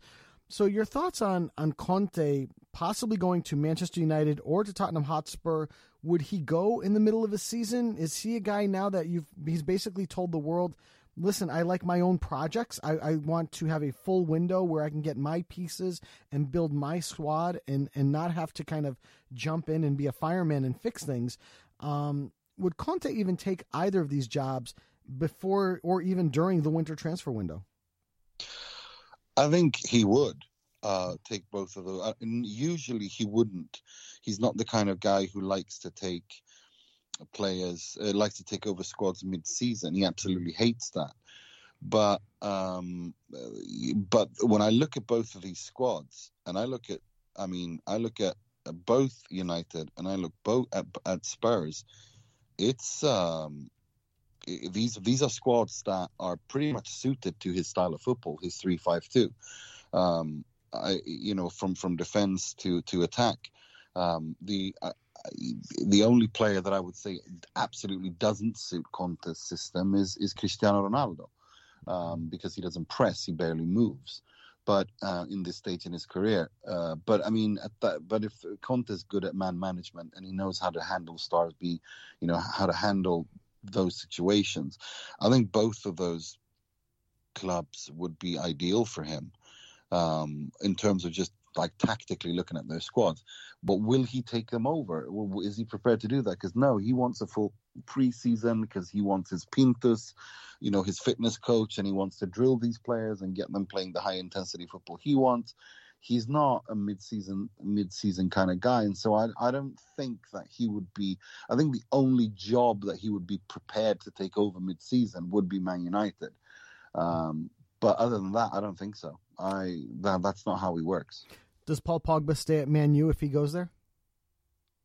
So, your thoughts on on Conte possibly going to Manchester United or to Tottenham Hotspur? Would he go in the middle of a season? Is he a guy now that you've he's basically told the world, listen, I like my own projects. I, I want to have a full window where I can get my pieces and build my squad and and not have to kind of jump in and be a fireman and fix things. Um, would Conte even take either of these jobs before or even during the winter transfer window? I think he would uh, take both of those. Uh, and usually he wouldn't. He's not the kind of guy who likes to take players, uh, to take over squads mid-season. He absolutely hates that. But um, but when I look at both of these squads, and I look at, I mean, I look at both United and I look both at, at Spurs, it's um, these these are squads that are pretty much suited to his style of football, his three five two. Um, I, you know, from from defense to to attack. Um, the uh, the only player that I would say absolutely doesn't suit Conte's system is is Cristiano Ronaldo, um, because he doesn't press, he barely moves. But uh, in this stage in his career, uh, but I mean, that, but if Conte's good at man management and he knows how to handle stars, be you know how to handle those situations. I think both of those clubs would be ideal for him um, in terms of just like tactically looking at their squads. But will he take them over? Is he prepared to do that? Because no, he wants a full preseason because he wants his Pintus, you know, his fitness coach, and he wants to drill these players and get them playing the high intensity football he wants he's not a mid-season mid-season kind of guy and so I, I don't think that he would be i think the only job that he would be prepared to take over mid-season would be man united um, but other than that i don't think so i that, that's not how he works does paul pogba stay at man u if he goes there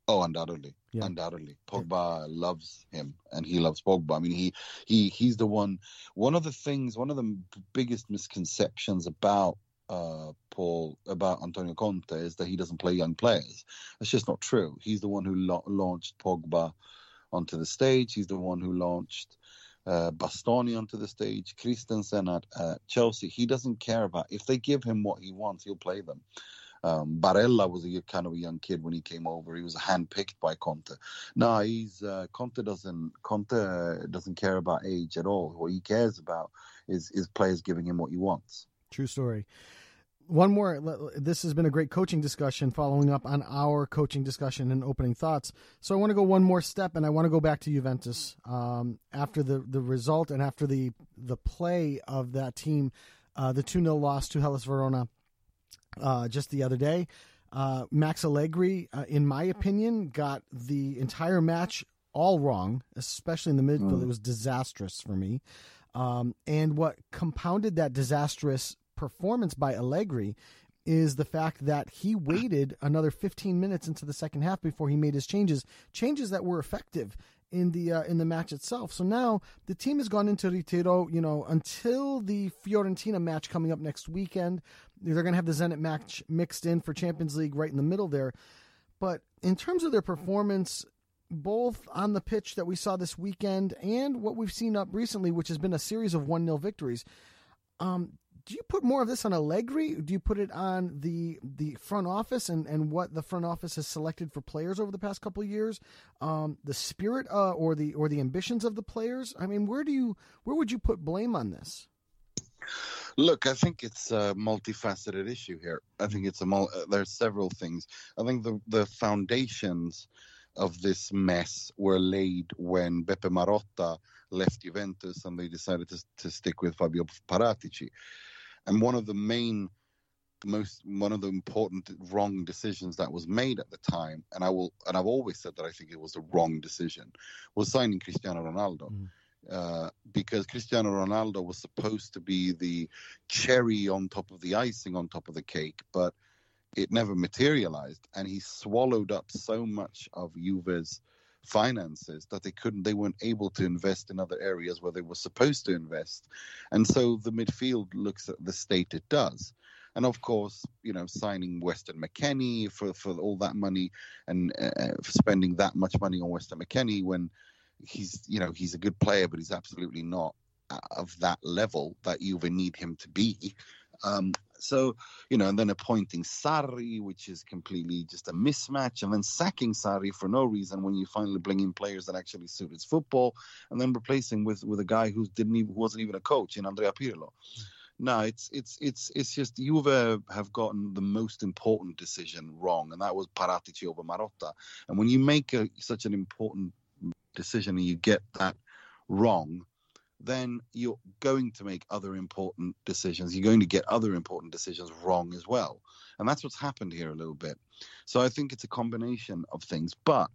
Oh, undoubtedly, yeah. undoubtedly. Pogba yeah. loves him, and he loves Pogba. I mean, he he he's the one. One of the things, one of the biggest misconceptions about uh, Paul about Antonio Conte is that he doesn't play young players. That's just not true. He's the one who la- launched Pogba onto the stage. He's the one who launched uh, Bastoni onto the stage. Christensen at uh, Chelsea. He doesn't care about if they give him what he wants, he'll play them. Um, Barella was a kind of a young kid when he came over. He was handpicked by Conte. No, he's uh, Conte doesn't Conte doesn't care about age at all. What he cares about is is players giving him what he wants. True story one more. This has been a great coaching discussion, following up on our coaching discussion and opening thoughts. So I want to go one more step, and I want to go back to Juventus um, after the the result and after the the play of that team, uh, the two 0 loss to Hellas Verona uh, just the other day. Uh, Max Allegri, uh, in my opinion, got the entire match all wrong, especially in the midfield. Mm. It was disastrous for me. Um, and what compounded that disastrous performance by Allegri is the fact that he [coughs] waited another 15 minutes into the second half before he made his changes, changes that were effective in the uh, in the match itself. So now the team has gone into retiro, you know, until the Fiorentina match coming up next weekend. They're going to have the Zenit match mixed in for Champions League right in the middle there. But in terms of their performance, both on the pitch that we saw this weekend and what we've seen up recently, which has been a series of 1 0 victories, um, do you put more of this on Allegri? Do you put it on the the front office and, and what the front office has selected for players over the past couple of years? Um, the spirit uh, or the or the ambitions of the players? I mean, where do you where would you put blame on this? Look, I think it's a multifaceted issue here. I think it's a mul- uh, there's several things. I think the the foundations of this mess were laid when Beppe Marotta left Juventus and they decided to, to stick with Fabio Paratici. And one of the main, most, one of the important wrong decisions that was made at the time, and I will, and I've always said that I think it was the wrong decision, was signing Cristiano Ronaldo. Mm. uh, because Cristiano Ronaldo was supposed to be the cherry on top of the icing on top of the cake, but it never materialized, and he swallowed up so much of Juve's finances that they couldn't they weren't able to invest in other areas where they were supposed to invest. And so the midfield looks at the state it does. And of course you know signing weston mckennie for for all that money and uh, spending that much money on weston mckennie when he's you know he's a good player but he's absolutely not of that level that you would need him to be. Um, so, you know, and then appointing Sarri, which is completely just a mismatch, and then sacking Sarri for no reason when you finally bring in players that actually suit his football, and then replacing with with a guy who didn't even who wasn't even a coach in Andrea Pirlo. Mm. No, it's it's it's it's just Juve have gotten the most important decision wrong, and that was Paratici over Marotta. And when you make a, such an important decision and you get that wrong, then you're going to make other important decisions. You're going to get other important decisions wrong as well. And that's what's happened here a little bit. So I think it's a combination of things. But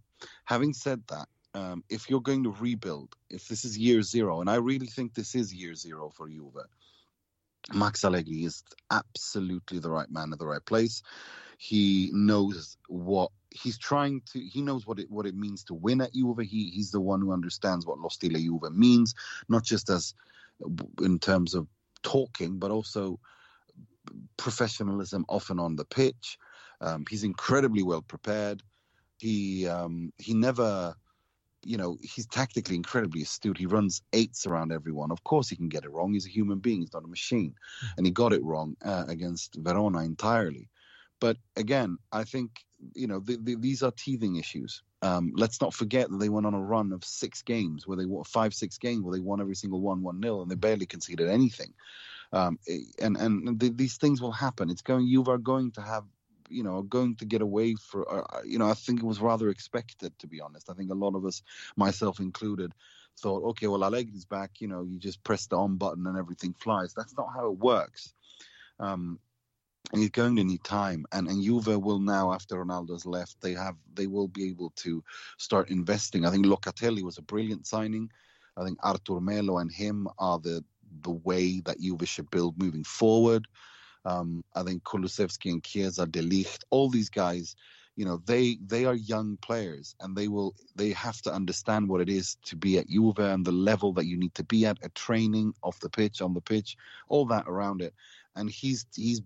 having said that, um, if you're going to rebuild, if this is year zero, and I really think this is year zero for Juve, Max Allegri is absolutely the right man at the right place. He knows what he's trying to he knows what it what it means to win at Juve. He he's the one who understands what Lo Stile Juve means, not just as in terms of talking, but also professionalism often on the pitch. Um, he's incredibly well prepared. He um, he never, you know, he's tactically incredibly astute. He runs eights around everyone. Of course, he can get it wrong. He's a human being. He's not a machine, and he got it wrong uh, against Verona entirely. But again, I think you know, the, the, these are teething issues. Um, let's not forget that they went on a run of six games where they won five, six games where they won every single one, one nil, and they barely conceded anything. Um, eh, and and the, these things will happen. It's going. You are going to have, you know, going to get away for. Uh, you know, I think it was rather expected, to be honest. I think a lot of us, myself included, thought, okay, well, Allegri's back. You know, you just press the on button and everything flies. That's not how it works. Um, and he's going to need time. And and Juve will now, after Ronaldo's left, they have they will be able to start investing. I think Locatelli was a brilliant signing. I think Arthur Melo and him are the the way that Juve should build moving forward. Um, I think Kulusevski and Chiesa, De Ligt, all these guys, you know, they they are young players and they will they have to understand what it is to be at Juve and the level that you need to be at at training, off the pitch, on the pitch, all that around it. And he's he's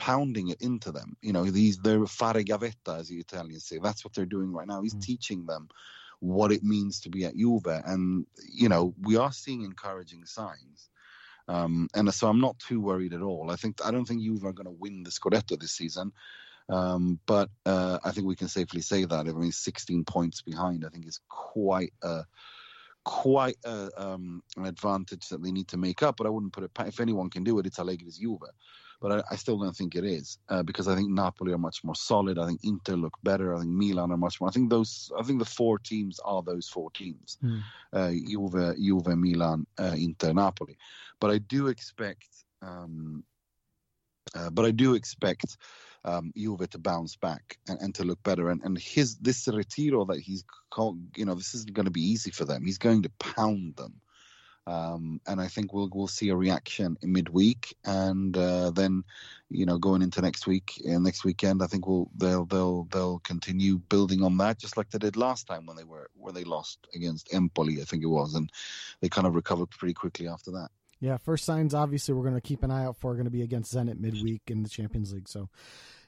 pounding it into them. You know, these they're fare gavetta, as the Italians say. That's what they're doing right now. He's mm. teaching them what it means to be at Juve, and you know, we are seeing encouraging signs. Um, and so I'm not too worried at all. I think I don't think Juve are going to win the Scudetto this season, um, but uh, I think we can safely say that. I mean, 16 points behind, I think is quite a quite a, um, an advantage that they need to make up. But I wouldn't put it. If anyone can do it, it's Allegri's Juve but I, I still don't think it is uh, because I think Napoli are much more solid. I think Inter look better. I think Milan are much more. I think those. I think the four teams are those four teams: mm. uh, Juve, Juve, Milan, uh, Inter, Napoli. But I do expect. Um, uh, but I do expect um, Juve to bounce back and, and to look better. And, and his this retiro that he's called, you know, this isn't going to be easy for them. He's going to pound them. Um, and I think we'll we'll see a reaction in midweek, and uh, then, you know, going into next week and uh, next weekend, I think we'll they'll they'll they'll continue building on that, just like they did last time when they were when they lost against Empoli, I think it was, and they kind of recovered pretty quickly after that. Yeah, first signs obviously we're going to keep an eye out for are going to be against Zenit midweek in the Champions League. So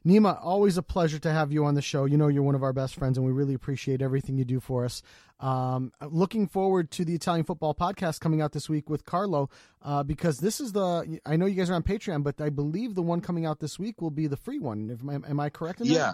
Nima, always a pleasure to have you on the show. You know you're one of our best friends, and we really appreciate everything you do for us. Um, looking forward to the Italian Football Podcast coming out this week with Carlo, uh, because this is the. I know you guys are on Patreon, but I believe the one coming out this week will be the free one. Am, am I correct? In yeah.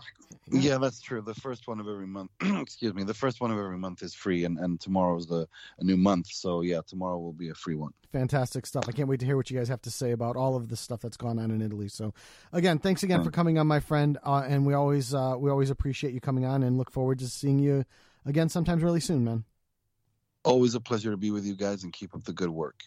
yeah, yeah, that's true. The first one of every month. [clears throat] excuse me. The first one of every month is free, and and tomorrow is the a new month. So yeah, tomorrow will be a free one. Fantastic stuff. I can't wait to hear what you guys have to say about all of the stuff that's gone on in Italy. So, again, thanks again for coming on, my friend. Uh, and we always uh, we always appreciate you coming on, and look forward to seeing you again sometimes really soon, man. Always a pleasure to be with you guys, and keep up the good work.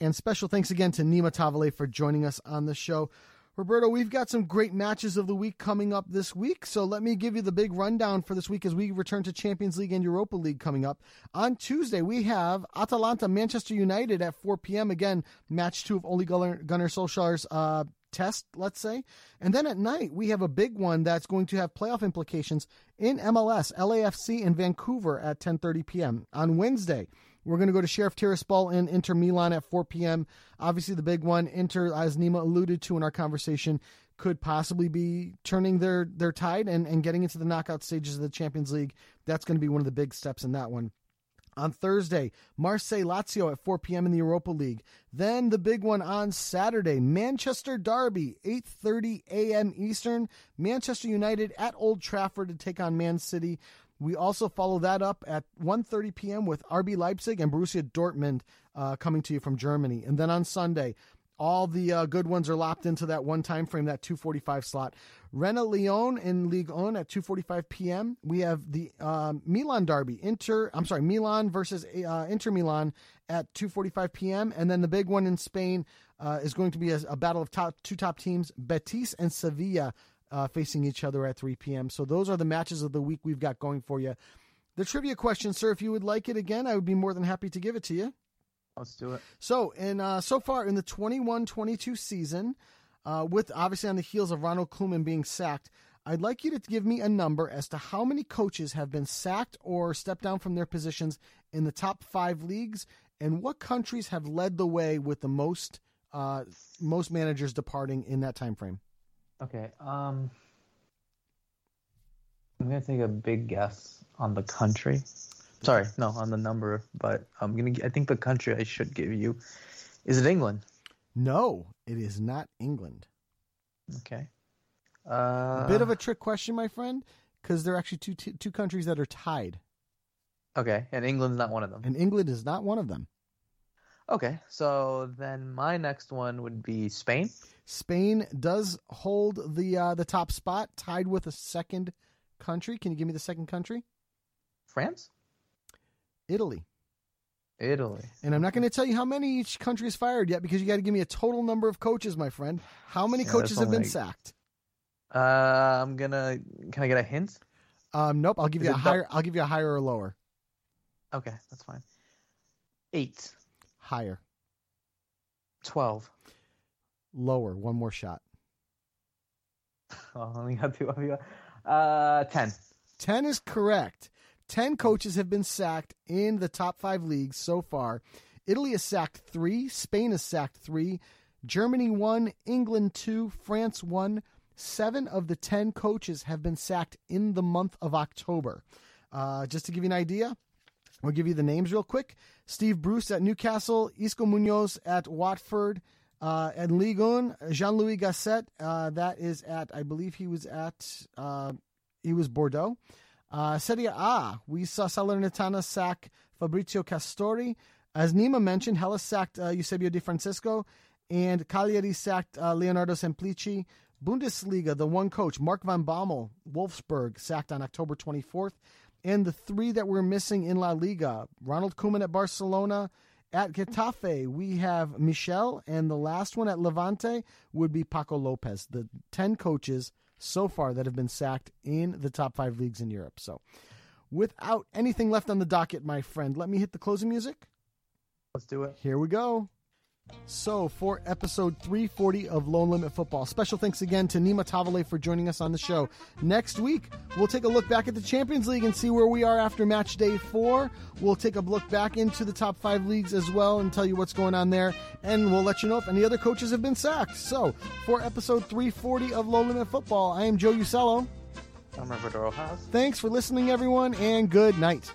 And special thanks again to Nima Tavallaey for joining us on the show. Roberto, we've got some great matches of the week coming up this week. So let me give you the big rundown for this week as we return to Champions League and Europa League coming up. On Tuesday, we have Atalanta Manchester United at 4 p.m. Again, match two of Ole Gunnar, Gunnar Solskjaer's uh, test, let's say. And then at night, we have a big one that's going to have playoff implications in MLS, LAFC and Vancouver at 10:30 p.m. On Wednesday, we're going to go to Sheriff Tiraspol and Inter Milan at 4 p.m. Obviously, the big one, Inter, as Nima alluded to in our conversation, could possibly be turning their, their tide and, and getting into the knockout stages of the Champions League. That's going to be one of the big steps in that one. On Thursday, Marseille Lazio at 4 p.m. in the Europa League. Then the big one on Saturday, Manchester Derby, 8:30 a.m. Eastern. Manchester United at Old Trafford to take on Man City. We also follow that up at 1:30 p.m. with RB Leipzig and Borussia Dortmund uh, coming to you from Germany. And then on Sunday, all the uh, good ones are lopped into that one time frame, that 2:45 slot. Rennes Lyon in Ligue 1 at 2:45 p.m. We have the uh, Milan derby, Inter. I'm sorry, Milan versus uh, Inter Milan at 2:45 p.m. And then the big one in Spain uh, is going to be a, a battle of top two top teams, Betis and Sevilla uh, facing each other at 3 p.m. So those are the matches of the week we've got going for you. The trivia question, sir, if you would like it again, I would be more than happy to give it to you. Let's do it. So, in uh, so far in the 21-22 season, uh, with obviously on the heels of Ronald Koeman being sacked, I'd like you to give me a number as to how many coaches have been sacked or stepped down from their positions in the top five leagues, and what countries have led the way with the most uh, most managers departing in that time frame. Okay. Um, I'm gonna take a big guess on the country. Sorry, no, on the number, but I'm gonna. I think the country I should give you is it England. No, it is not England. Okay. Uh, a bit of a trick question, my friend, because there are actually two two countries that are tied. Okay, and England's not one of them. And England is not one of them. Okay, so then my next one would be Spain. Spain does hold the uh, the top spot, tied with a second country. Can you give me the second country? France. Italy. Italy. And I'm not going to tell you how many each country has fired yet because you got to give me a total number of coaches, my friend. How many yeah, coaches have been like... sacked? Uh, I'm gonna. Can I get a hint? Um, nope. I'll give Is you a higher. I'll give you a higher or lower. Okay, that's fine. Eight. Higher. Twelve. Lower. One more shot. [laughs] Oh, I only got two. of you. Uh, ten. Ten is correct. Ten coaches have been sacked in the top five leagues so far. Italy has sacked three. Spain has sacked three. Germany one. England two. France one. Seven of the ten coaches have been sacked in the month of October. Uh, just to give you an idea, we'll give you the names real quick. Steve Bruce at Newcastle, Xisco Munoz at Watford, uh, and Ligue 1, Jean-Louis Gasset, uh, that is at, I believe he was at, uh, he was Bordeaux. Uh, Serie A, we saw Salernitana sack Fabrizio Castori. As Nima mentioned, Hellas sacked uh, Eusebio Di Francesco, and Cagliari sacked uh, Leonardo Semplici. Bundesliga, the one coach, Mark van Bommel, Wolfsburg, sacked on October 24th. And the three that we're missing in La Liga, Ronald Koeman at Barcelona, at Getafe, we have Michel, and the last one at Levante would be Paco Lopez. The 10 coaches so far that have been sacked in the top five leagues in Europe. So, without anything left on the docket, my friend, let me hit the closing music. Let's do it. Here we go. So, for episode 340 of Lone Limit Football, special thanks again to Nima Tavallaey for joining us on the show. Next week, we'll take a look back at the Champions League and see where we are after match day four. We'll take a look back into the top five leagues as well and tell you what's going on there. And we'll let you know if any other coaches have been sacked. So, for episode 340 of Lone Limit Football, I am Joe Usello. I'm Roberto Rojas. Thanks for listening, everyone, and good night.